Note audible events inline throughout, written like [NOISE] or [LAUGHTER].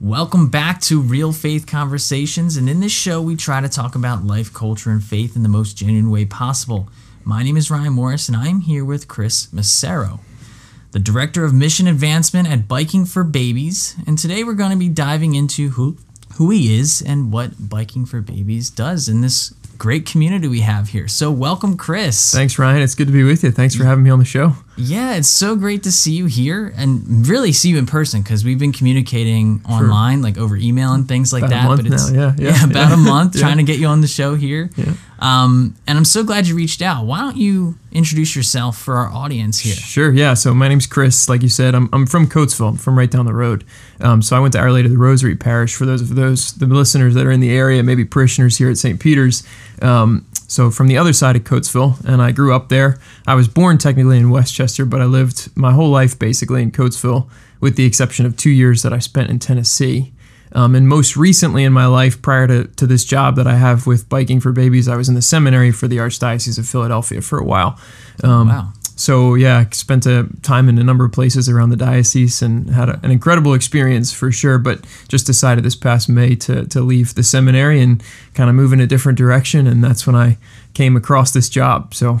Welcome back to Real Faith Conversations, and in this show, we try to talk about life, culture, and faith in the most genuine way possible. My name is Ryan Morris, and I'm here with Chris Massero, the Director of Mission Advancement at Biking for Babies. And today, we're going to be diving into who who he is and what Biking for Babies does in this great community we have here. So, welcome, Chris. Thanks, Ryan. It's good to be with you. Thanks for having me on the show. Yeah, it's so great to see you here and really see you in person because we've been communicating online, like over email and things like About a that. month but it's now, yeah, yeah, about [LAUGHS] yeah. a month Yeah. trying to get you on the show here. Yeah. Um, and I'm so glad you reached out. Why don't you introduce yourself for our audience here? Sure, yeah. So my name's Chris. Like you said, I'm, I'm from Coatesville. I'm from right down the road. Um, so I went to Our Lady of the Rosary Parish. For those of those the listeners that are in the area, maybe parishioners here at St. Peter's. Um, so from the other side of Coatesville, and I grew up there. I was born technically in West Chester, but I lived my whole life basically in Coatesville, with the exception of two years that I spent in Tennessee. Um, and most recently in my life, prior to, to this job that I have with Biking for Babies, I was in the seminary for the Archdiocese of Philadelphia for a while. Um, Wow. So yeah, I spent a time in a number of places around the diocese and had a, an incredible experience for sure. But just decided this past May to to leave the seminary and kind of move in a different direction, and that's when I came across this job. So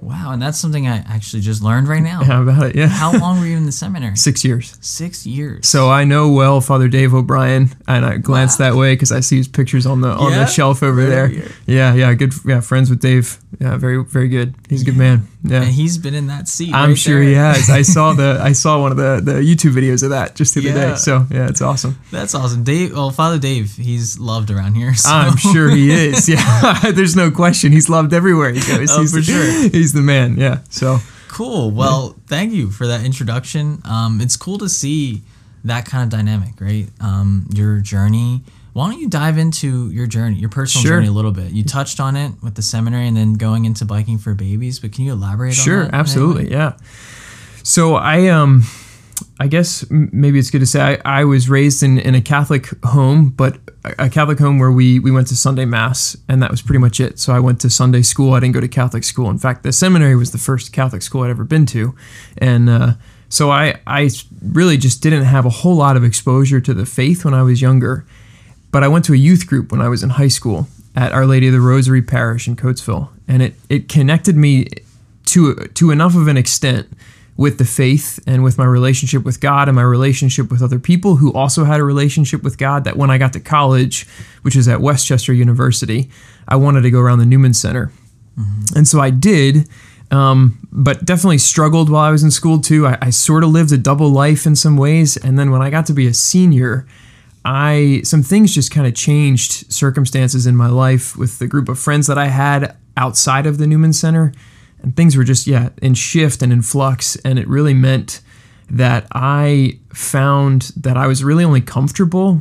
Wow, and that's something I actually just learned right now. how about it? Yeah, How long were you in the seminary? [LAUGHS] six years. Six years. So I know well Father Dave O'Brien, and I glanced that way because I see his pictures on the on Yeah? the shelf over there. Yeah, yeah, good. Yeah, friends with Dave. Yeah, very very good. He's a good man. [LAUGHS] Yeah. and he's been in that seat. I'm right sure there. he has. I [LAUGHS] saw the I saw one of the, the YouTube videos of that just the other Yeah. day. So yeah, it's awesome. That's awesome. Dave, well, Father Dave, he's loved around here. [LAUGHS] So. I'm sure he is. Yeah, there's no question. He's loved everywhere he goes. Oh, he's for the, sure. He's the man. Yeah. So Cool. Well, thank you for that introduction. Um, it's cool to see that kind of dynamic, right? Um, your journey. Why don't you dive into your journey, your personal Sure. journey a little bit? You touched on it with the seminary and then going into biking for babies, but can you elaborate on sure, that? in any absolutely, yeah. So I um, I guess maybe it's good to say I, I was raised in, in a Catholic home, but a a Catholic home where we we went to Sunday mass, and that was pretty much it. So I went to Sunday school. I didn't go to Catholic school. In fact, the seminary was the first Catholic school I'd ever been to, and uh, so I I really just didn't have a whole lot of exposure to the faith when I was younger. But I went to a youth group when I was in high school at Our Lady of the Rosary Parish in Coatesville, and it it connected me to to enough of an extent with the faith and with my relationship with God and my relationship with other people who also had a relationship with God that when I got to college, which is at West Chester University, I wanted to go around the Newman Center. And so I did, um, but definitely struggled while I was in school too. I, I sort of lived a double life in some ways. And then when I got to be a senior, I some things just kind of changed circumstances in my life with the group of friends that I had outside of the Newman Center, and things were just yeah in shift and in flux, and it really meant that I found that I was really only comfortable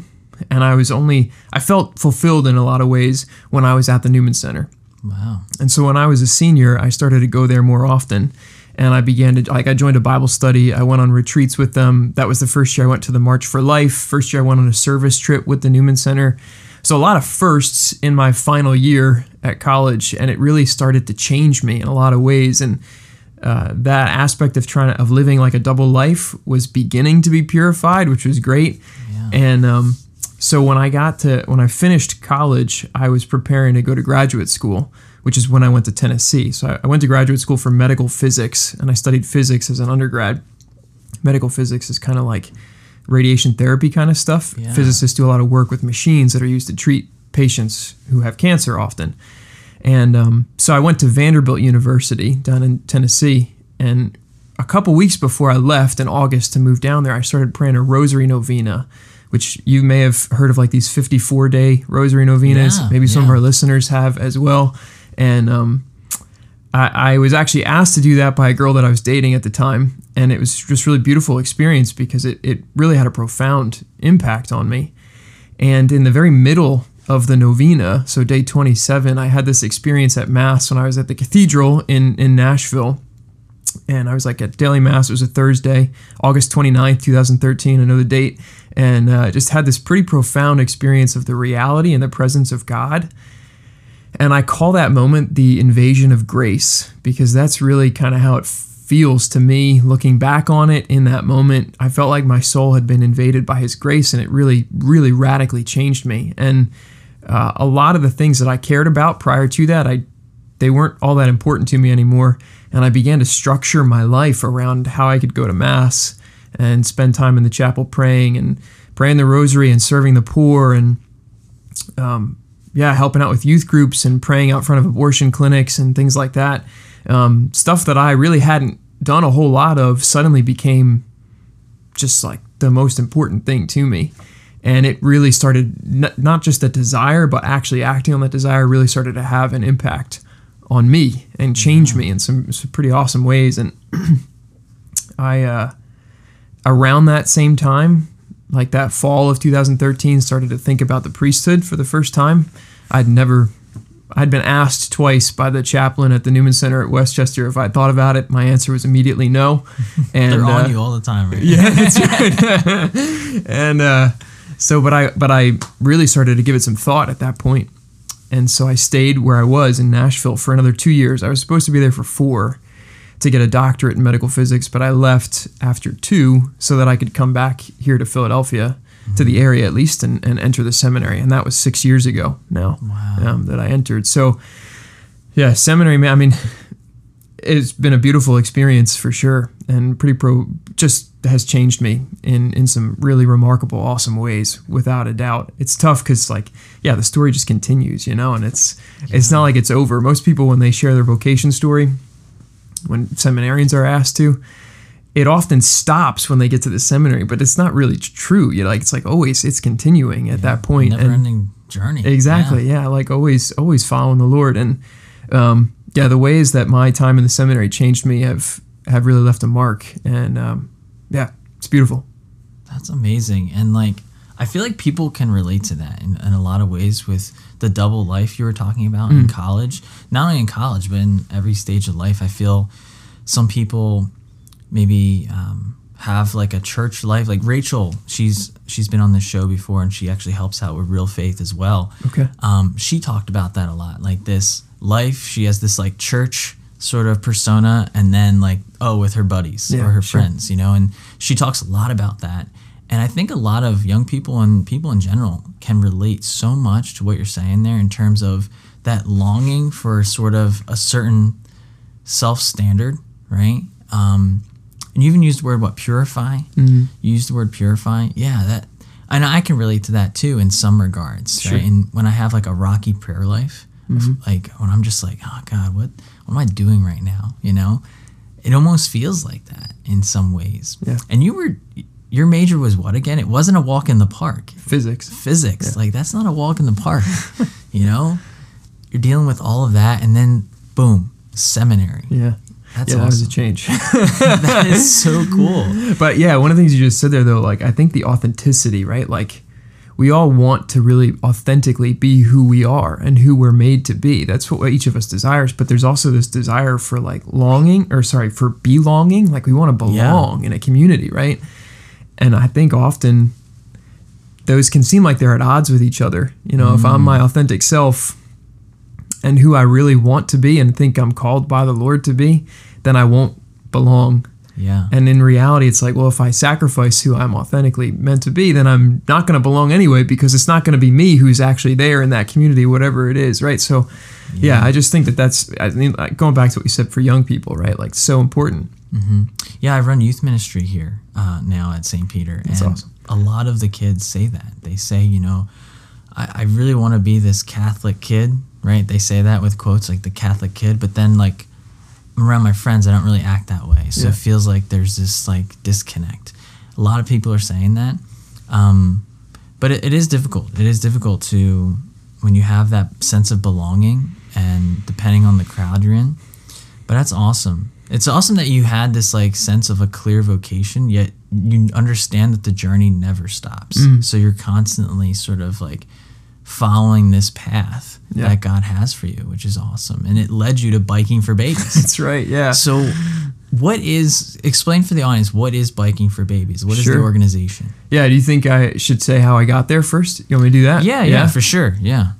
and I was only I felt fulfilled in a lot of ways when I was at the Newman Center. Wow. And so when I was a senior, I started to go there more often. And I began to, like, I joined a Bible study. I went on retreats with them. That was the first year I went to the March for Life. First year I went on a service trip with the Newman Center. So a lot of firsts in my final year at college. And it really started to change me in a lot of ways. And uh, that aspect of trying to, of living like a double life was beginning to be purified, which was great. And um, so when I got to when I finished college, I was preparing to go to graduate school, which is when I went to Tennessee. So I, went to graduate school for medical physics, and I studied physics as an undergrad. Medical physics is kind of like radiation therapy kind of stuff. Yeah. Physicists do a lot of work with machines that are used to treat patients who have cancer often. And um, so I went to Vanderbilt University down in Tennessee. And a couple weeks before I left in August to move down there, I started praying a rosary novena, which you may have heard of like these 54 day rosary novenas. Yeah, Maybe some of our listeners have as well. And um, I, I was actually asked to do that by a girl that I was dating at the time. And it was just really beautiful experience because it, it really had a profound impact on me. And in the very middle of the novena, so day 27, I had this experience at Mass when I was at the cathedral in, in Nashville. And I was like at daily Mass, it was a Thursday, August 29th, 2013, I know the date. And uh, just had this pretty profound experience of the reality and the presence of God. And I call that moment the invasion of grace because that's really kind of how it feels to me looking back on it in that moment. I felt like my soul had been invaded by His grace, and it really, really radically changed me. And uh, a lot of the things that I cared about prior to that, I they weren't all that important to me anymore. And I began to structure my life around how I could go to mass and spend time in the chapel praying and praying the rosary and serving the poor and um, yeah, helping out with youth groups and praying out front of abortion clinics and things like that. Um, stuff that I really hadn't done a whole lot of suddenly became just like the most important thing to me. And it really started, n- not just a desire, but actually acting on that desire really started to have an impact on me and change me in some, some pretty awesome ways. And [CLEARS THROAT] I, uh, around that same time, like that fall of 2013, started to think about the priesthood for the first time. I'd never, I'd been asked twice by the chaplain at the Newman Center at West Chester if I thought about it. My answer was immediately no. [LAUGHS] And they're on uh, you all the time, right? yeah, that's [LAUGHS] right. [LAUGHS] and uh, so, but I, but I really started to give it some thought at that point. point, and so I stayed where I was in Nashville for another two years. I was supposed to be there for four to get a doctorate in medical physics, but I left after two so that I could come back here to Philadelphia, to the area at least, and, and enter the seminary. And that was six years ago now Wow. um, that I entered. So, yeah, seminary, man. I mean, it's been a beautiful experience for sure, and pretty pro. Just has changed me in in some really remarkable, awesome ways, without a doubt. It's tough because, like, yeah, the story just continues, you know, and it's it's not like it's over. Most people, when they share their vocation story, when seminarians are asked to, it often stops when they get to the seminary, but it's not really true. You know, like it's like always it's continuing at that point. Never and- ending journey. Exactly. Yeah. Like always, always following the Lord. And um, yeah, the ways that my time in the seminary changed me have have really left a mark. And um, yeah, it's beautiful. That's amazing. And like, I feel like people can relate to that in, in a lot of ways with the double life you were talking about in college. Not only in college, but in every stage of life. I feel some people maybe um, have like a church life. Like Rachel, she's she's been on this show before, and she actually helps out with Real Faith as well. Okay. Um, she talked about that a lot. Like this life, she has this like church sort of persona, and then like oh, with her buddies Yeah, or her sure. friends, you know. And she talks a lot about that. And I think a lot of young people and people in general can relate so much to what you're saying there in terms of that longing for sort of a certain self standard, right? Um, and you even used the word what purify. Mm-hmm. You used the word purify. Yeah, that, and I can relate to that too in some regards, Sure. right? And when I have like a rocky prayer life, Mm-hmm. like when I'm just like, oh God, what what am I doing right now? You know, it almost feels like that in some ways. Yeah. And you were, your major was what again? It wasn't a walk in the park Physics. physics. Like that's not a walk in the park. [LAUGHS] you know, you're dealing with all of that, and then boom, seminary. Yeah. That's yeah, that was a change. [LAUGHS] that is so cool. [LAUGHS] but yeah, one of the things you just said there, though, like I think the authenticity, right? Like we all want to really authentically be who we are and who we're made to be. That's what each of us desires. But there's also this desire for like longing, or sorry, for belonging. Like we want to belong in a community, right? And I think often those can seem like they're at odds with each other. You know, if I'm mm. my authentic self and who I really want to be and think I'm called by the Lord to be, then I won't belong Yeah. and in reality, it's like, well, if I sacrifice who I'm authentically meant to be, then I'm not going to belong anyway because it's not going to be me who's actually there in that community, whatever it is, right? So, yeah, I just think that that's, I mean, like, going back to what you said for young people, right? Like, so important. Yeah, I run youth ministry here uh, now at St. Peter, That's and awesome. a lot of the kids say that. They say, you know, I, I really want to be this Catholic kid, right? They say that with quotes like the Catholic kid, but then like around my friends, I don't really act that way, so Yeah. it feels like there's this like disconnect. A lot of people are saying that, um, but it, it is difficult. It is difficult to when you have that sense of belonging, and depending on the crowd you're in. But that's awesome. It's awesome that you had this like sense of a clear vocation, yet you understand that the journey never stops. Mm. So you're constantly sort of like following this path Yeah. that God has for you, which is awesome. And it led you to biking for babies. [LAUGHS] That's right. Yeah. so what is explain for the audience what is biking for babies? What is the organization? Yeah. Do you think I should say how I got there first? You want me to do that? Yeah, yeah, for sure. Yeah.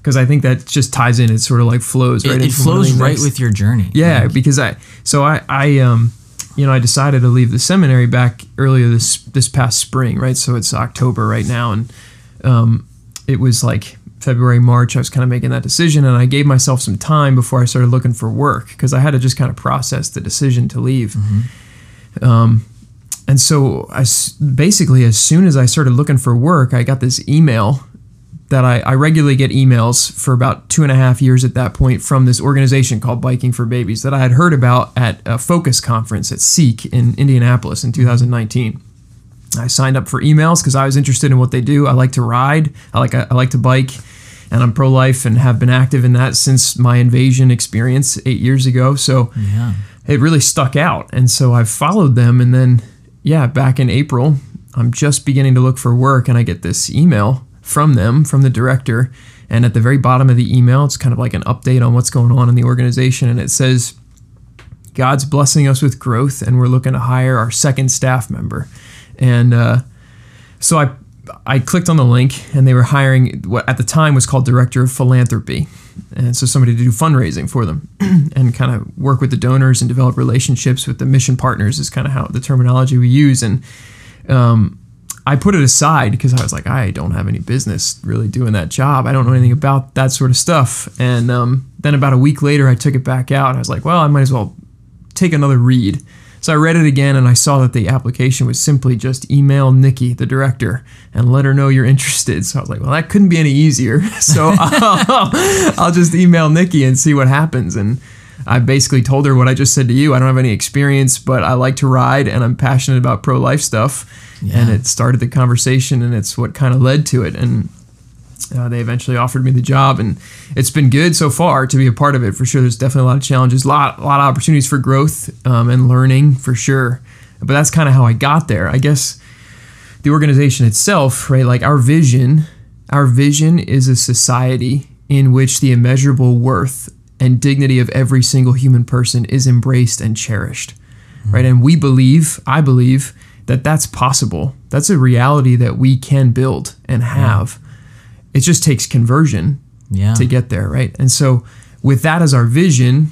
Because I think that just ties in. It sort of like flows right. It, it into one of flows the right with your journey. Yeah, Like, because I so I I um you know I decided to leave the seminary back earlier this this past spring, right? So it's October right now, and um it was like February March. I was kind of making that decision, and I gave myself some time before I started looking for work because I had to just kind of process the decision to leave. Um, and so I basically, as soon as I started looking for work, I got this email that I, I regularly get emails for about two and a half years at that point from this organization called Biking for Babies that I had heard about at a focus conference at Seek in Indianapolis in 2019. I signed up for emails because I was interested in what they do. I like to ride. I like I like to bike, and I'm pro life and have been active in that since my invasion experience eight years ago. So Yeah. it really stuck out. And so I've followed them. And then, yeah, back in April, I'm just beginning to look for work and I get this email from them, from the director. And at the very bottom of the email, it's kind of like an update on what's going on in the organization. And it says, God's blessing us with growth and we're looking to hire our second staff member. And uh, so I I clicked on the link and they were hiring what at the time was called director of philanthropy. And so somebody to do fundraising for them [CLEARS THROAT] and kind of work with the donors and develop relationships with the mission partners is kind of how the terminology we use. And um, I put it aside because I was like, I don't have any business really doing that job. I don't know anything about that sort of stuff. And um, then about a week later, I took it back out. And I was like, well, I might as well take another read. So I read it again and I saw that the application was simply just email Nikki, the director, and let her know you're interested. So I was like, well, that couldn't be any easier. [LAUGHS] So [LAUGHS] I'll, I'll just email Nikki and see what happens. And I basically told her what I just said to you. I don't have any experience, but I like to ride and I'm passionate about pro life stuff. And it started the conversation and it's what kind of led to it. And uh, they eventually offered me the job, and it's been good so far to be a part of it. For sure, there's definitely a lot of challenges, a lot, a lot of opportunities for growth um, and learning for sure. But that's kind of how I got there. I guess the organization itself, right? Like our vision, our vision is a society in which the immeasurable worth and dignity of every single human person is embraced and cherished, right? And we believe, I believe, that that's possible. That's a reality that we can build and have. It just takes conversion Yeah. to get there, right? And so, with that as our vision,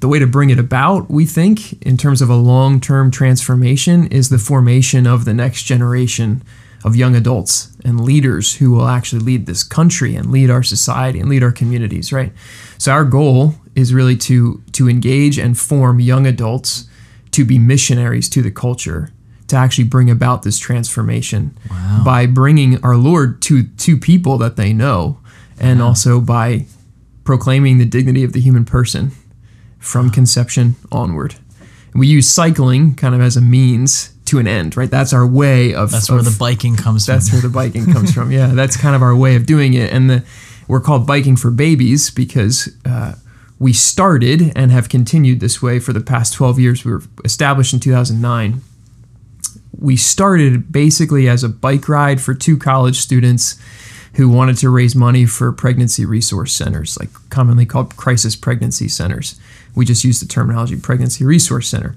the way to bring it about, we think, in terms of a long term transformation, is the formation of the next generation of young adults and leaders who will actually lead this country and lead our society and lead our communities, right? So, our goal is really to, to engage and form young adults to be missionaries to the culture, to actually bring about this transformation Wow. by bringing our Lord to to people that they know, and also by proclaiming the dignity of the human person from conception onward. We use cycling kind of as a means to an end, right? That's our way of That's where the biking comes from. that's from. where the biking comes from. Yeah, [LAUGHS] that's kind of our way of doing it, and the we're called biking for babies because uh, we started and have continued this way for the past 12 years. We were established in 2009. We started basically as a bike ride for two college students who wanted to raise money for pregnancy resource centers, like commonly called crisis pregnancy centers. We just use the terminology pregnancy resource center.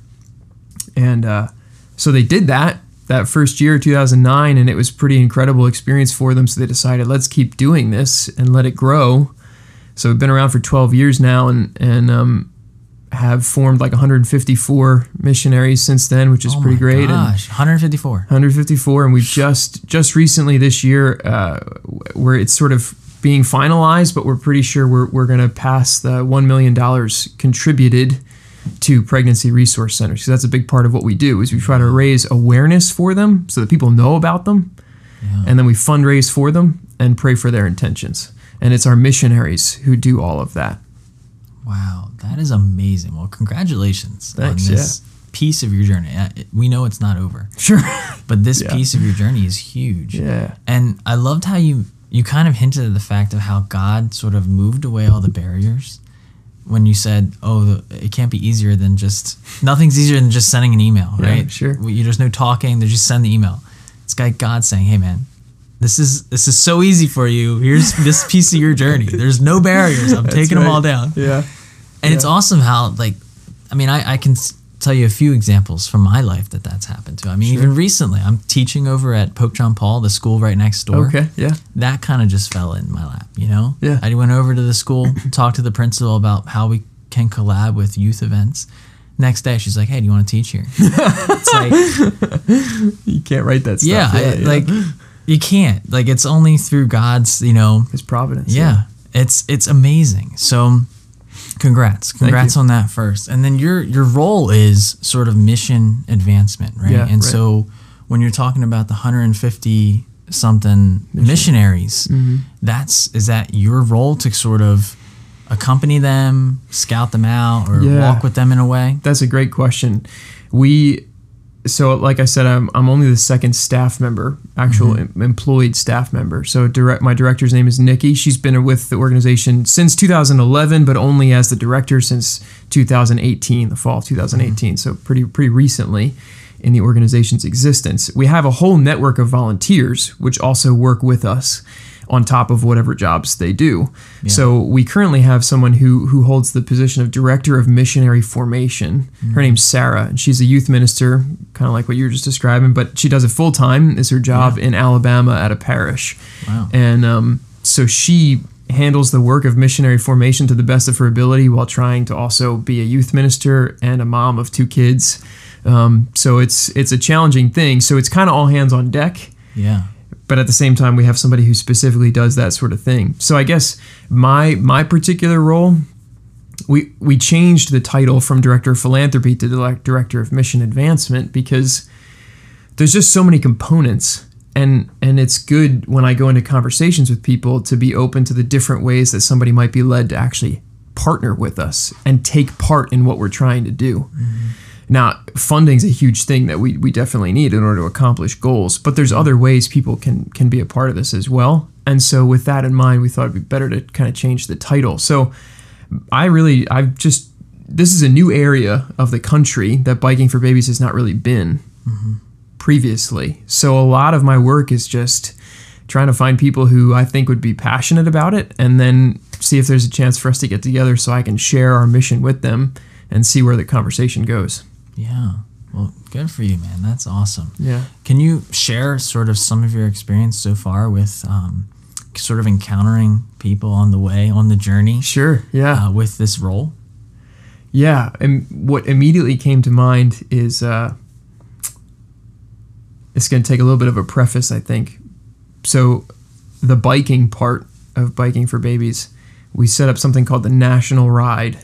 And uh, so they did that that first year, 2009, and it was pretty incredible experience for them. So they decided, let's keep doing this and let it grow. So we've been around for 12 years now, and and um, have formed like 154 missionaries since then, which is oh pretty great. And Gosh, 154. 154, and we've just just recently this year, uh, where it's sort of being finalized, but we're pretty sure we're we're going to pass the one million dollars contributed to pregnancy resource centers. So that's a big part of what we do is we try to raise awareness for them so that people know about them, and then we fundraise for them and pray for their intentions. And it's our missionaries who do all of that. Wow, that is amazing. Well, congratulations Thanks, on this piece of your journey. Uh, We know it's not over, Sure. but this [LAUGHS] Yeah. piece of your journey is huge. yeah. And I loved how you you kind of hinted at the fact of how God sort of moved away all the barriers when you said, "Oh, it can't be easier than just nothing's easier than just sending an email, Yeah, right? sure. There's no talking. There's just send the email. It's got God saying, "Hey, man." This is this is so easy for you. Here's this piece of your journey. There's no barriers. I'm [LAUGHS] taking them all down. Yeah. And it's awesome how like, I mean, I, I can tell you a few examples from my life that that's happened to. I mean, even recently, I'm teaching over at Pope John Paul, the school right next door. Okay, yeah. That kind of just fell in my lap, you know? Yeah. I went over to the school, [CLEARS THROAT] talked to the principal about how we can collab with youth events. Next day, she's like, "Hey, do you want to teach here?" it's like, [LAUGHS] You can't write that stuff. yeah, I, like you can't. Like it's only through God's, you know, His providence. yeah, it's it's amazing. So, congrats, congrats on that first. And then your your role is sort of mission advancement, right? Yeah, and right. so when you're talking about the 150 something missionaries, Mm-hmm. that's is that your role to sort of accompany them, scout them out, or Yeah. walk with them in a way? That's a great question. We, so like I said, I'm, I'm only the second staff member, actual mm-hmm. em- employed staff member. So direct, my director's name is Nikki. She's been with the organization since 2011, but only as the director since 2018, the fall of 2018. Mm-hmm. So pretty pretty recently in the organization's existence. We have a whole network of volunteers which also work with us on top of whatever jobs they do. So we currently have someone who who holds the position of director of missionary formation. Her name's Sarah, and she's a youth minister, kind of like what you were just describing, but she does it full time. Is her job in Alabama at a parish, Wow. and um, so she handles the work of missionary formation to the best of her ability while trying to also be a youth minister and a mom of two kids. Um, so it's it's a challenging thing. So it's kind of all hands on deck Yeah. But at the same time we have somebody who specifically does that sort of thing. So i guess my my particular role we we changed the title from director of philanthropy to director of mission advancement because there's just so many components. And and it's good when i go into conversations with people to be open to the different ways that somebody might be led to actually partner with us and take part in what we're trying to do mm-hmm. Now, funding's a huge thing that we, we definitely need in order to accomplish goals, but there's other ways people can can be a part of this as well. And so with that in mind, we thought it'd be better to kind of change the title. So I really I've just this is a new area of the country that biking for babies has not really been mm-hmm. previously. So a lot of my work is just trying to find people who I think would be passionate about it and then see if there's a chance for us to get together so I can share our mission with them and see where the conversation goes. Yeah. Well, good for you, man. That's awesome. Yeah. Can you share sort of some of your experience so far with um, sort of encountering people on the way, on the journey Sure. Yeah. uh, with this role? Yeah. And what immediately came to mind is uh, it's going to take a little bit of a preface, I think. So, the biking part of Biking for Babies, we set up something called the National Ride.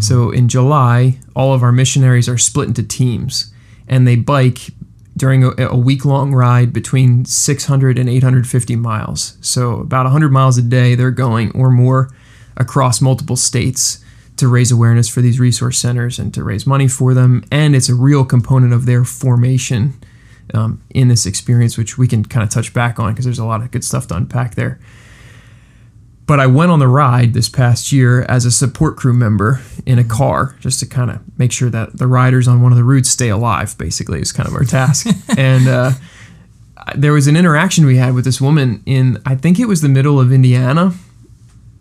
So, in July, all of our missionaries are split into teams and they bike during a, a week long ride between 600 and 850 miles. So, about 100 miles a day they're going or more across multiple states to raise awareness for these resource centers and to raise money for them. And it's a real component of their formation um, in this experience, which we can kind of touch back on because there's a lot of good stuff to unpack there. But I went on the ride this past year as a support crew member in a car just to kind of make sure that the riders on one of the routes stay alive, basically, is kind of our task. [LAUGHS] and uh, there was an interaction we had with this woman in, I think it was the middle of Indiana,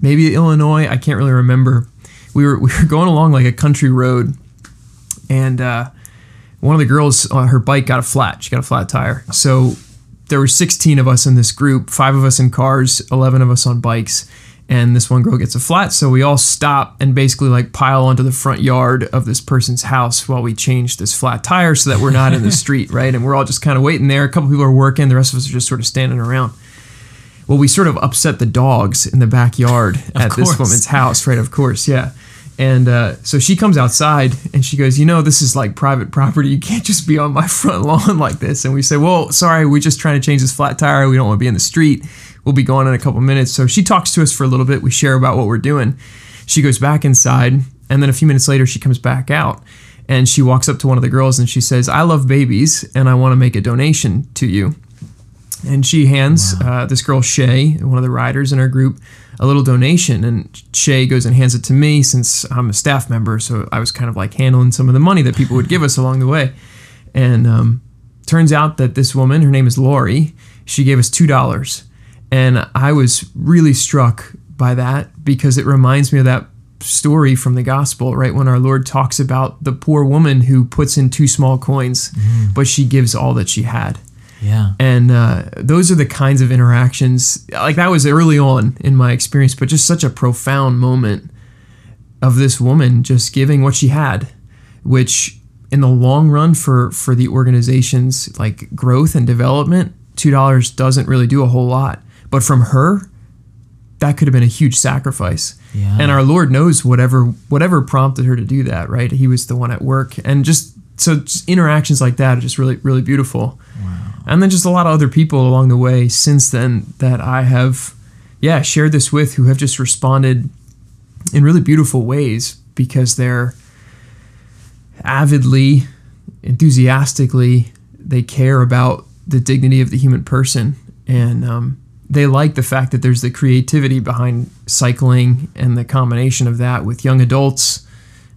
maybe Illinois. I can't really remember. We were, [LAUGHS] we were going along like a country road, and uh, one of the girls on her bike got a flat. She got a flat tire. So there were 16 of us in this group, five of us in cars, 11 of us on bikes, and this one girl gets a flat. So we all stop and basically like pile onto the front yard of this person's house while we change this flat tire so that we're not in the [LAUGHS] street, right? And we're all just kind of waiting there. A couple people are working, the rest of us are just sort of standing around. Well, we sort of upset the dogs in the backyard at this course. woman's house, right? Of course, yeah. And uh, so she comes outside and she goes, You know, this is like private property. You can't just be on my [LAUGHS] front lawn like this. And we say, Well, sorry, we're just trying to change this flat tire. We don't want to be in the street. We'll be gone in a couple minutes. So she talks to us for a little bit. We share about what we're doing. She goes back inside. And then a few minutes later, she comes back out and she walks up to one of the girls and she says, I love babies and I want to make a donation to you and she hands uh, this girl Shay, one of the riders in our group, a little donation. And Shay goes and hands it to me since I'm a staff member, so I was kind of like handling some of the money that people would give us along the way. And um, turns out that this woman, her name is Lori, she gave us two dollars, and I was really struck by that because it reminds me of that story from the gospel, right? When our Lord talks about the poor woman who puts in two small coins, but she gives all that she had. Yeah. And uh, those are the kinds of interactions, like that was early on in my experience, but just such a profound moment of this woman just giving what she had, which in the long run for, for the organization's like growth and development, $2 doesn't really do a whole lot. But from her, that could have been a huge sacrifice. Yeah. And our Lord knows whatever whatever prompted her to do that, right? He was the one at work. And just so just interactions like that are just really, really beautiful. Wow. And then just a lot of other people along the way since then that I have, yeah, shared this with who have just responded in really beautiful ways because they're avidly, enthusiastically, they care about the dignity of the human person. And um, they like the fact that there's the creativity behind cycling and the combination of that with young adults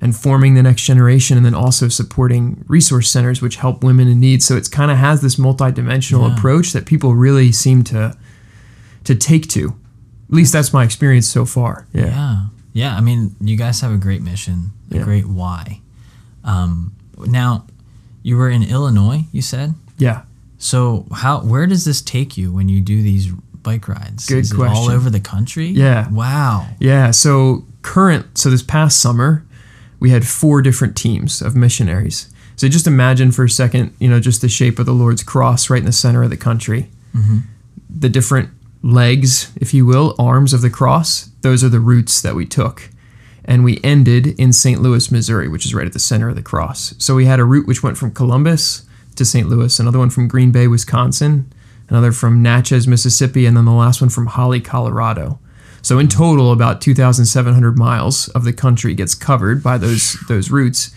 and forming the next generation and then also supporting resource centers which help women in need so it's kind of has this multidimensional Yeah. approach that people really seem to to take to at least that's my experience so far yeah Yeah. Yeah. I mean, you guys have a great mission, a Yeah. great why. Um, now, you were in Illinois, you said? yeah So how where does this take you when you do these bike rides? Good Is it all over the country? Yeah. Wow. Yeah, so current so this past summer we had four different teams of missionaries. So just imagine for a second, you know, just the shape of the Lord's cross right in the center of the country. Mm-hmm. The different legs, if you will, arms of the cross, those are the routes that we took. And we ended in St. Louis, Missouri, which is right at the center of the cross. So we had a route which went from Columbus to St. Louis, another one from Green Bay, Wisconsin, another from Natchez, Mississippi, and then the last one from Holly, Colorado. So in total, about 2,700 miles of the country gets covered by those those routes.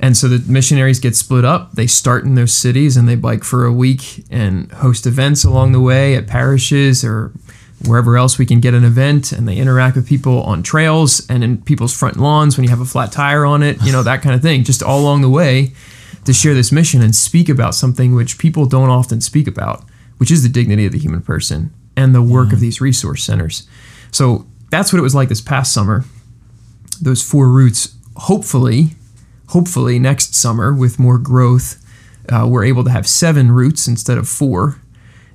And so the missionaries get split up. They start in those cities and they bike for a week and host events along the way at parishes or wherever else we can get an event. And they interact with people on trails and in people's front lawns when you have a flat tire on it, you know, that kind of thing, just all along the way to share this mission and speak about something which people don't often speak about, which is the dignity of the human person and the work of mm. these resource centers. So that's what it was like this past summer. Those four routes, hopefully, hopefully next summer with more growth, uh, we're able to have seven routes instead of four.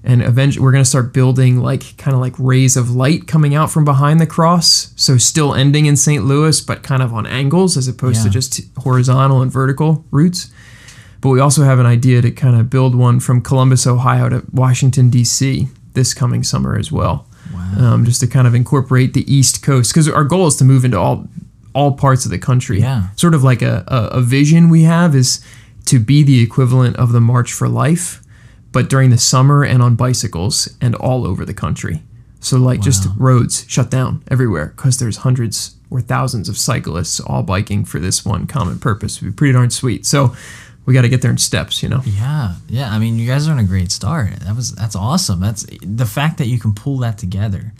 And eventually, we're going to start building like kind of like rays of light coming out from behind the cross. So still ending in St. Louis, but kind of on angles as opposed to just horizontal and vertical routes. But we also have an idea to kind of build one from Columbus, Ohio to Washington, D.C. this coming summer as well. Wow. Um, just to kind of incorporate the East Coast, because our goal is to move into all all parts of the country. Yeah. Sort of like a, a, a vision we have is to be the equivalent of the March for Life, but during the summer and on bicycles and all over the country. So like just roads shut down everywhere because there's hundreds or thousands of cyclists all biking for this one common purpose. It'd be pretty darn sweet. So we got to get there in steps, you know. Yeah, yeah. I mean, you guys are on a great start. That was that's awesome. That's the fact that you can pull that together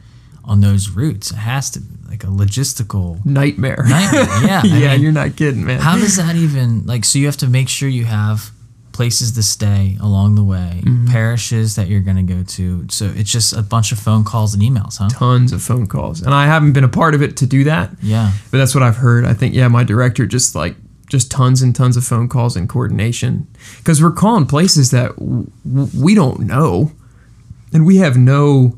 on those routes. It has to be like a logistical Nightmare. nightmare. [LAUGHS] Yeah, yeah, mean, you're not kidding, man. How does that even like? So you have to make sure you have places to stay along the way, Mm-hmm. parishes that you're gonna go to. So it's just a bunch of phone calls and emails, huh? Tons of phone calls, and I haven't been a part of it to do that. Yeah, But that's what I've heard. I think yeah, my director just like just tons and tons of phone calls and coordination because we're calling places that w- we don't know and we have no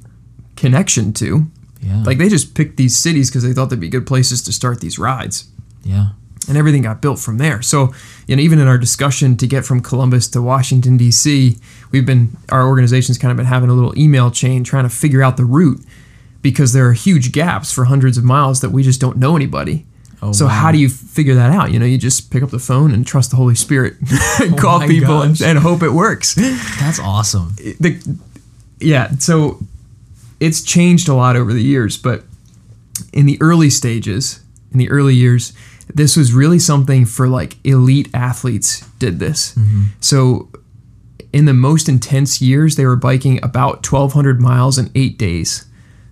connection to. yeah, Like they just picked these cities because they thought they'd be good places to start these rides. yeah, And everything got built from there. So, you know, even in our discussion to get from Columbus to Washington D.C., we've been our organization's kind of been having a little email chain trying to figure out the route because there are huge gaps for hundreds of miles that we just don't know anybody. Oh, so wow. how do you figure that out? You know, you just pick up the phone and trust the Holy Spirit, [LAUGHS] and oh call Oh my people and, and hope it works. that's awesome. The, yeah, so it's changed a lot over the years, but in the early stages, in the early years, this was really something for like elite athletes did this. Mm-hmm. So in the most intense years, they were biking about 1200 miles in 8 days.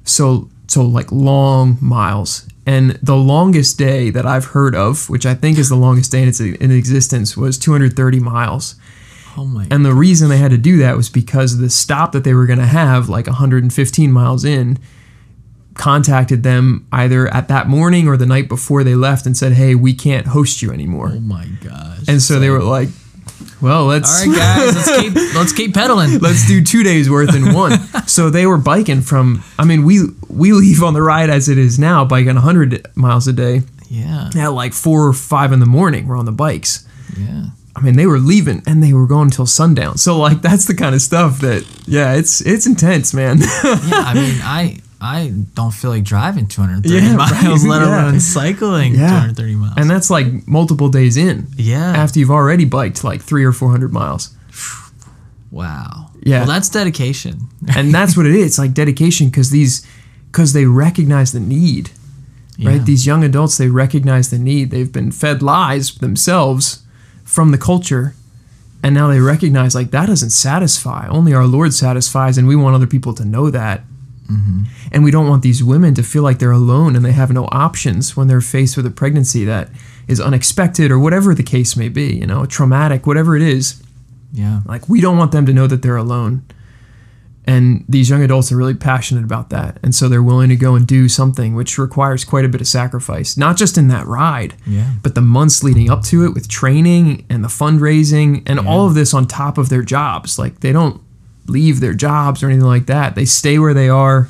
So so like long miles. And the longest day that I've heard of, which I think is the longest day in, its, in existence, was 230 miles. Oh my. And the reason they had to do that was because the stop that they were going to have, like 115 miles in, contacted them either at that morning or the night before they left and said, "Hey, we can't host you anymore." Oh my gosh. And so they were like, "Well, let's All right, guys, let's keep [LAUGHS] let's keep pedaling. let's do two days worth in one." [LAUGHS] so they were biking from. I mean, we we leave on the ride as it is now, biking 100 miles a day. Yeah. At like four or five in the morning, we're on the bikes. Yeah. I mean, they were leaving and they were going until sundown. So like, that's the kind of stuff that, yeah, it's it's intense, man. [LAUGHS] Yeah. I mean, I I don't feel like driving 230 Yeah, [LAUGHS] miles, right, let yeah. alone cycling Yeah. 230 miles. and that's like multiple days in yeah. after you've already biked like three or four hundred miles. [SIGHS] wow. Yeah. Well, that's dedication. [LAUGHS] and that's what it is. It's like dedication because these, because they recognize the need, Yeah. right? These young adults they recognize the need. They've been fed lies themselves from the culture, and now they recognize like that doesn't satisfy. Only our Lord satisfies, and we want other people to know that. Mm-hmm. And we don't want these women to feel like they're alone and they have no options when they're faced with a pregnancy that is unexpected or whatever the case may be. You know, traumatic, whatever it is. Yeah. Like we don't want them to know that they're alone. And these young adults are really passionate about that. And so they're willing to go and do something which requires quite a bit of sacrifice, not just in that ride, Yeah. but the months leading up to it with training and the fundraising and all of this on top of their jobs. Like they don't leave their jobs or anything like that. They stay where they are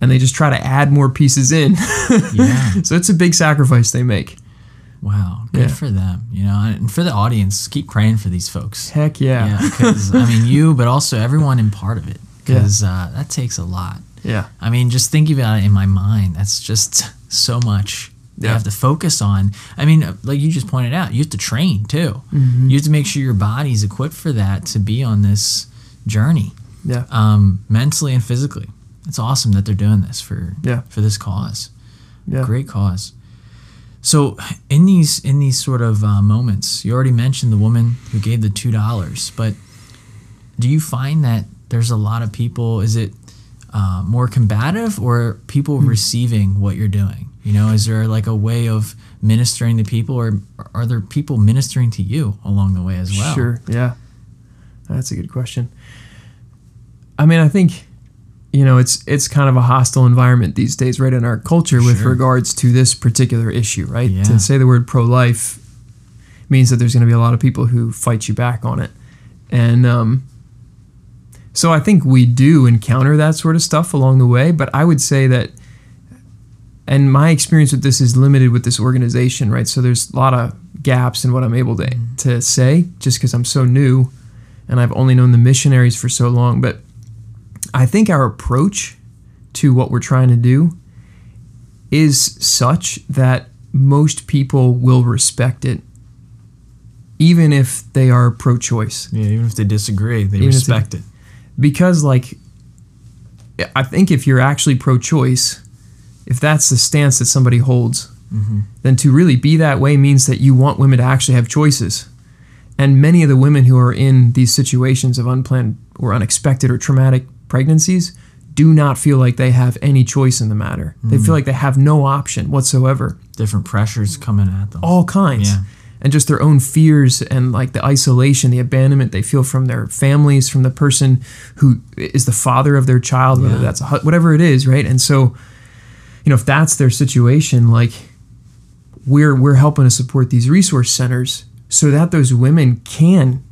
and they just try to add more pieces in. [LAUGHS] Yeah. so it's a big sacrifice they make. Wow. Good Yeah. for them. You know, and for the audience, keep praying for these folks. Heck yeah. Yeah. Because, I mean, you, but also everyone in part of it. Because uh, that takes a lot. Yeah. I mean, just thinking about it in my mind, that's just so much you Yeah. have to focus on. I mean, uh, like you just pointed out, you have to train too. Mm-hmm. You have to make sure your body's equipped for that to be on this journey, Yeah. um, mentally and physically. It's awesome that they're doing this for Yeah. for this cause. Yeah. Great cause. So in these in these sort of uh, moments, you already mentioned the woman who gave the two dollars, but do you find that there's a lot of people? Is it uh, more combative or people Hmm. receiving what you're doing? You know, is there like a way of ministering to people, or are there people ministering to you along the way as well? Sure. Yeah. That's a good question. I mean, I think you know it's it's kind of a hostile environment these days, right, in our culture with regards to this particular issue, right? Yeah. To say the word pro-life means that there's going to be a lot of people who fight you back on it, and um, so I think we do encounter that sort of stuff along the way. But I would say that and my experience with this is limited with this organization, right? So there's a lot of gaps in what I'm able to to say, just because I'm so new, and I've only known the missionaries for so long. But I think our approach to what we're trying to do is such that most people will respect it, even if they are pro-choice Yeah, even if they disagree, they Even if they- respect it. because like I think if you're actually pro-choice, if that's the stance that somebody holds, mm-hmm. then to really be that way means that you want women to actually have choices. And many of the women who are in these situations of unplanned or unexpected or traumatic pregnancies do not feel like they have any choice in the matter. They feel hmm. like they have no option whatsoever. Different pressures coming at them. All kinds. Yeah. And just their own fears and like the isolation, the abandonment they feel from their families, from the person who is the father of their child, whether that's a, whatever it is, right? And so, you know, if that's their situation, like we're we're helping to support these resource centers so that those women can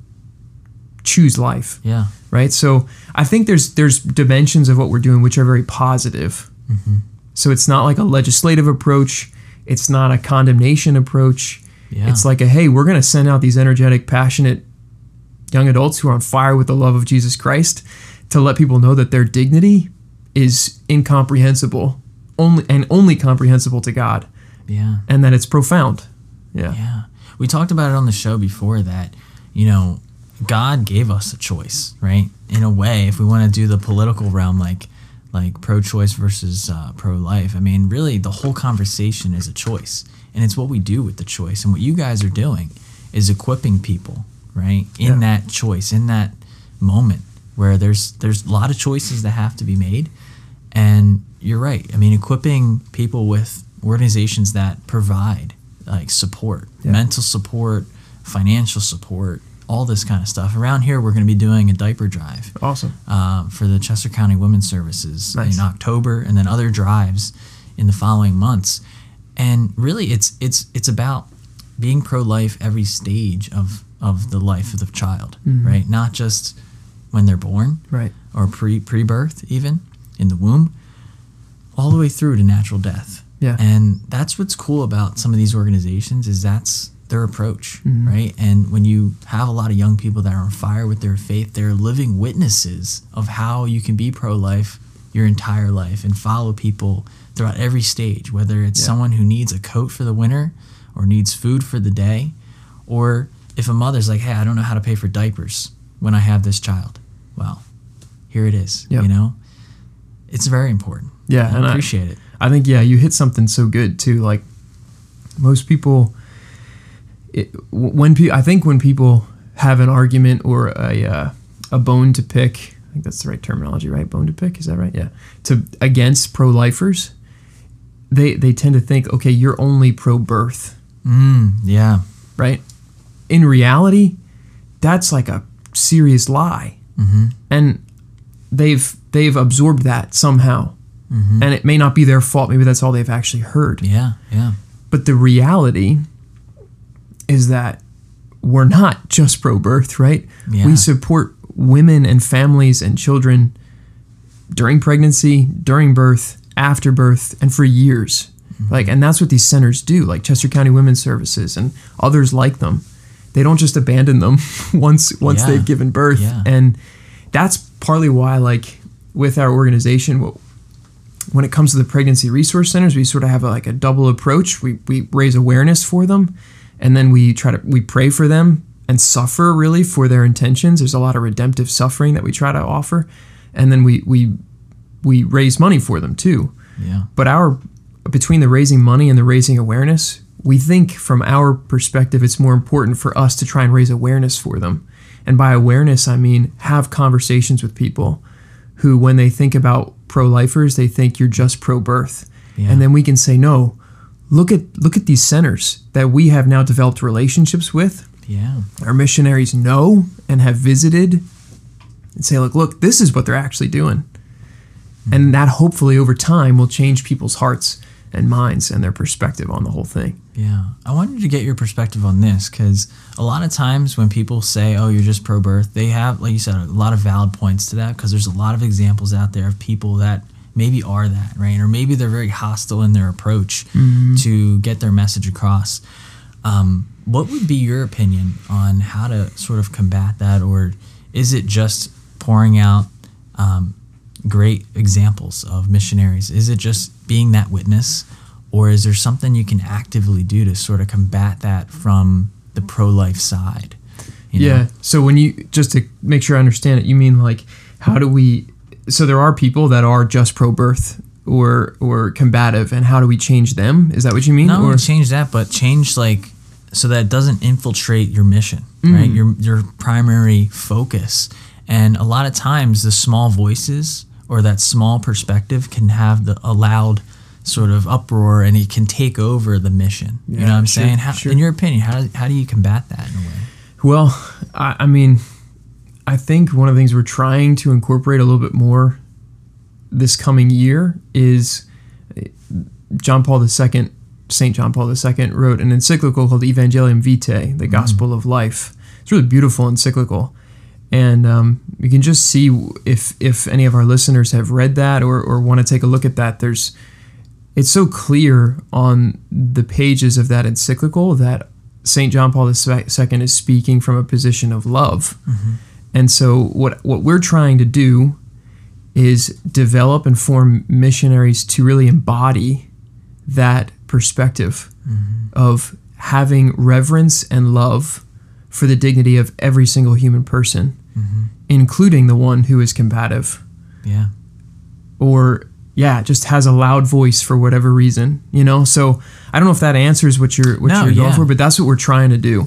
choose life Yeah. right? So I think there's there's dimensions of what we're doing which are very positive. Mm-hmm. So it's not like a legislative approach. It's not a condemnation approach. Yeah. It's like a hey, we're going to send out these energetic, passionate young adults who are on fire with the love of Jesus Christ to let people know that their dignity is incomprehensible, only and only comprehensible to God, Yeah. and that it's profound. Yeah. Yeah. We talked about it on the show before that, you know, God gave us a choice, right? In a way, if we want to do the political realm, like like pro-choice versus uh, pro-life, I mean, really, the whole conversation is a choice, and it's what we do with the choice. And what you guys are doing is equipping people, right, in Yeah. that choice, in that moment where there's there's a lot of choices that have to be made, and you're right. I mean, equipping people with organizations that provide like support, Yeah. mental support, financial support, all this kind of stuff. Around here, we're going to be doing a diaper drive Awesome. uh, for the Chester County Women's Services Nice. in October, and then other drives in the following months. And really, it's it's it's about being pro-life every stage of of the life of the child, Mm-hmm. right? Not just when they're born Right. or pre pre-birth, even in the womb, all the way through to natural death. Yeah. And that's what's cool about some of these organizations is that's their approach, Mm-hmm. right? And when you have a lot of young people that are on fire with their faith, they're living witnesses of how you can be pro-life your entire life and follow people throughout every stage, whether it's Yeah. someone who needs a coat for the winter or needs food for the day, or if a mother's like, "Hey, I don't know how to pay for diapers when I have this child." Well, here it is, Yep. you know? It's very important. Yeah, I and I- appreciate it. I think yeah, you hit something so good too. Like most people, it, when pe- I think when people have an argument or a uh, a bone to pick, I think that's the right terminology, right? Bone to pick, is that right? Yeah. To against pro lifers, they they tend to think, okay, you're only pro birth, Mm, yeah. right? In reality, that's like a serious lie, Mm-hmm. and they've they've absorbed that somehow, Mm-hmm. and it may not be their fault. Maybe that's all they've actually heard. Yeah, yeah. But the reality is that we're not just pro birth, right? Yeah. We support women and families and children during pregnancy, during birth, after birth, and for years. Mm-hmm. Like, and that's what these centers do, like Chester County Women's Services and others like them. They don't just abandon them [LAUGHS] once once Yeah. they've given birth. Yeah. And that's partly why, like, with our organization, what when it comes to the pregnancy resource centers, we sort of have a, like a double approach. We, we raise awareness for them, and then we try to we pray for them and suffer really for their intentions. There's a lot of redemptive suffering that we try to offer, and then we we we raise money for them too. Yeah. But our between the raising money and the raising awareness, we think from our perspective it's more important for us to try and raise awareness for them. And by awareness, I mean have conversations with people who when they think about pro-lifers, they think you're just pro-birth. Yeah. And then we can say, "No, look at look at these centers that we have now developed relationships with. Yeah. Our missionaries know and have visited and say, look, look, this is what they're actually doing. And hmm. that hopefully over time will change people's hearts and minds and their perspective on the whole thing. Yeah. I wanted to get your perspective on this because a lot of times when people say, oh, you're just pro birth, they have, like you said, a lot of valid points to that because there's a lot of examples out there of people that maybe are that, right? Or maybe they're very hostile in their approach to get their message across. Um, what would be your opinion on how to sort of combat that? Or is it just pouring out um, great examples of missionaries? Is it just being that witness? Or is there something you can actively do to sort of combat that from the pro life side? you know? Yeah. So when you just to make sure I understand it, you mean like how do we so there are people that are just pro birth or or combative and how do we change them? Is that what you mean? Not or only change that, but change like so that it doesn't infiltrate your mission, right? Mm. Your your primary focus. And a lot of times, the small voices or that small perspective can have the a loud sort of uproar, and it can take over the mission. you know what I'm sure, saying? How, sure. In your opinion, how how do you combat that in a way? Well, I, I mean, I think one of the things we're trying to incorporate a little bit more this coming year is uh, John Paul II, St. John Paul II, wrote an encyclical called Evangelium Vitae, the Gospel of Life. It's really beautiful encyclical. And um, you can just see if if any of our listeners have read that or, or want to take a look at that. There's it's so clear on the pages of that encyclical that St. John Paul II is speaking from a position of love. Mm-hmm. And so what what we're trying to do is develop and form missionaries to really embody that perspective mm-hmm. of having reverence and love for the dignity of every single human person, mm-hmm. including the one who is combative Yeah. or yeah, just has a loud voice for whatever reason, you know. So I don't know if that answers what you're what No, you're going yeah. for, but that's what we're trying to do.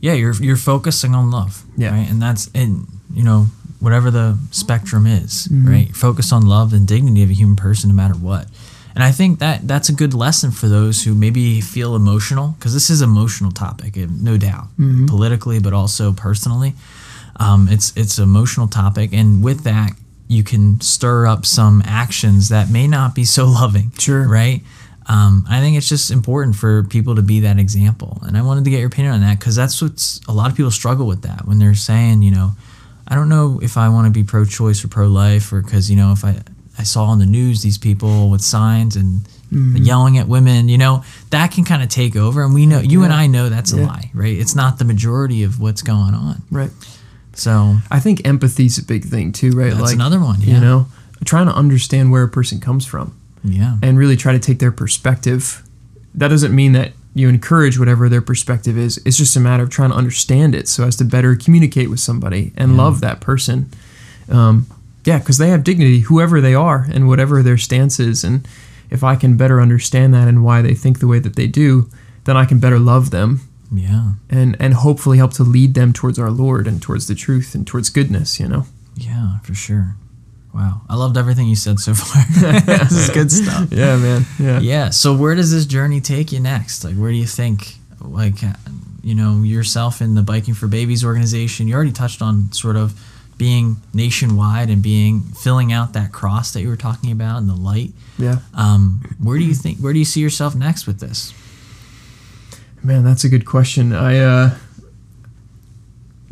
yeah you're you're focusing on love Yeah. right and that's and you know whatever the spectrum is Mm-hmm. right focus on love and dignity of a human person no matter what And I think that that's a good lesson for those who maybe feel emotional, because this is an emotional topic, no doubt, politically, but also personally. Um, it's it's an emotional topic, and with that, you can stir up some actions that may not be so [LAUGHS] loving. Sure. Right. Um, I think it's just important for people to be that example, and I wanted to get your opinion on that because that's what's a lot of people struggle with that when they're saying, you know, I don't know if I want to be pro-choice or pro-life, or because you know if I I saw on the news these people with signs and yelling at women, you know, that can kind of take over, and we know you and I know that's a lie, right? It's not the majority of what's going on. Right. So I think empathy's a big thing too, right? that's like another one. Yeah. you know, trying to understand where a person comes from Yeah. and really try to take their perspective. That doesn't mean that you encourage whatever their perspective is. It's just a matter of trying to understand it so as to better communicate with somebody and love that person. Um, yeah, because they have dignity, whoever they are, and whatever their stance is. And if I can better understand that and why they think the way that they do, then I can better love them Yeah. and and hopefully help to lead them towards our Lord and towards the truth and towards goodness. You know. Yeah, for sure. Wow. I loved everything you said so [LAUGHS] far. [LAUGHS] this is good stuff. Yeah, man. Yeah. Yeah. So where does this journey take you next? Like, where do you think, like, you know, yourself in the Biking for Babies organization? You already touched on sort of being nationwide and being filling out that cross that you were talking about and the light. Yeah. Um, where do you think? Where do you see yourself next with this? Man, that's a good question. I uh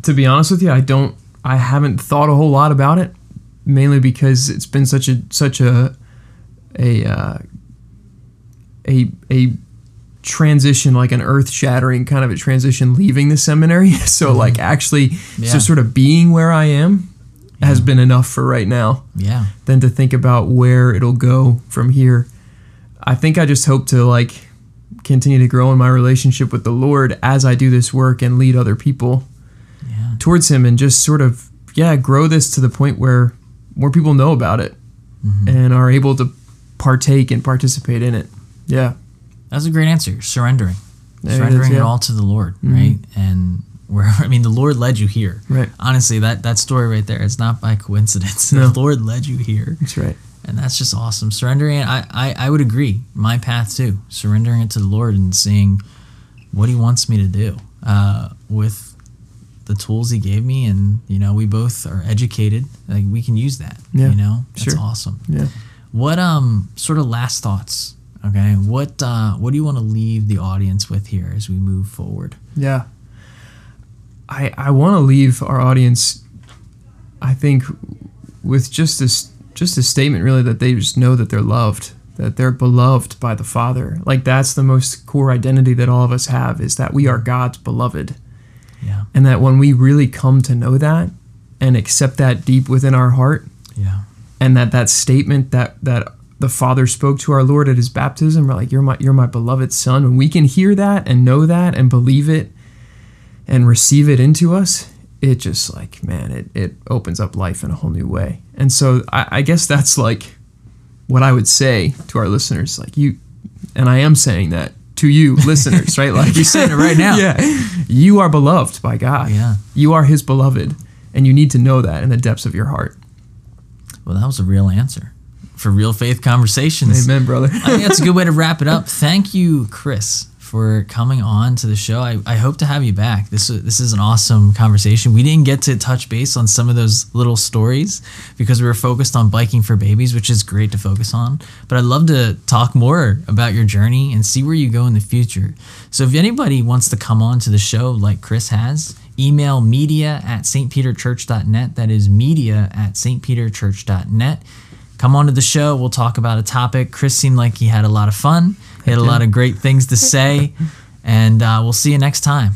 to be honest with you, I don't I haven't thought a whole lot about it mainly because it's been such a such a a uh, a a transition like an earth-shattering kind of a transition leaving the seminary. [LAUGHS] So like actually Yeah. just sort of being where I am has been enough for right now. Yeah. than to think about where it'll go from here. I think I just hope to like continue to grow in my relationship with the Lord as I do this work and lead other people Yeah. towards him and just sort of yeah, grow this to the point where more people know about it mm-hmm. and are able to partake and participate in it. Yeah. That's a great answer. Surrendering. There it Surrendering is, it all to the Lord, mm-hmm. right? And where [LAUGHS] I mean, the Lord led you here. Right. Honestly, that that story right there, it's not by coincidence. [LAUGHS] No. The Lord led you here, That's right. And that's just awesome. Surrendering it, I, I I would agree. My path too. Surrendering it to the Lord and seeing what He wants me to do uh, with the tools He gave me, and you know, we both are educated. Like we can use that. Yeah. You know, that's Sure. awesome. Yeah. What um sort of last thoughts? Okay, what uh, what do you want to leave the audience with here as we move forward? Yeah. I I want to leave our audience I think with just this just a statement really that they just know that they're loved, that they're beloved by the Father. Like that's the most core identity that all of us have is that we are God's beloved. Yeah, And that when we really come to know that and accept that deep within our heart yeah, and that that statement that that the Father spoke to our Lord at his baptism, we're like, "You're my, you're my beloved Son." When we can hear that and know that and believe it and receive it into us, it just like, man, it it opens up life in a whole new way. And so, I, I guess that's like what I would say to our listeners, like you, and I am saying that to you, [LAUGHS] listeners, right? Like You're saying it right now. [LAUGHS] yeah, you are beloved by God. Yeah. you are His beloved, and you need to know that in the depths of your heart. Well, that was a real answer for real faith conversations. Amen, brother. I think that's a good way to wrap it up. Thank you, Chris, for coming on to the show. I, I hope to have you back. This this is an awesome conversation. We didn't get to touch base on some of those little stories because we were focused on biking for babies, which is great to focus on. But I'd love to talk more about your journey and see where you go in the future. So if anybody wants to come on to the show like Chris has, email media at stpeterchurch.net. That is media at stpeterchurch.net come on to the show. We'll talk about a topic. Chris seemed like he had a lot of fun. Had a lot of great things to say. And uh, we'll see you next time.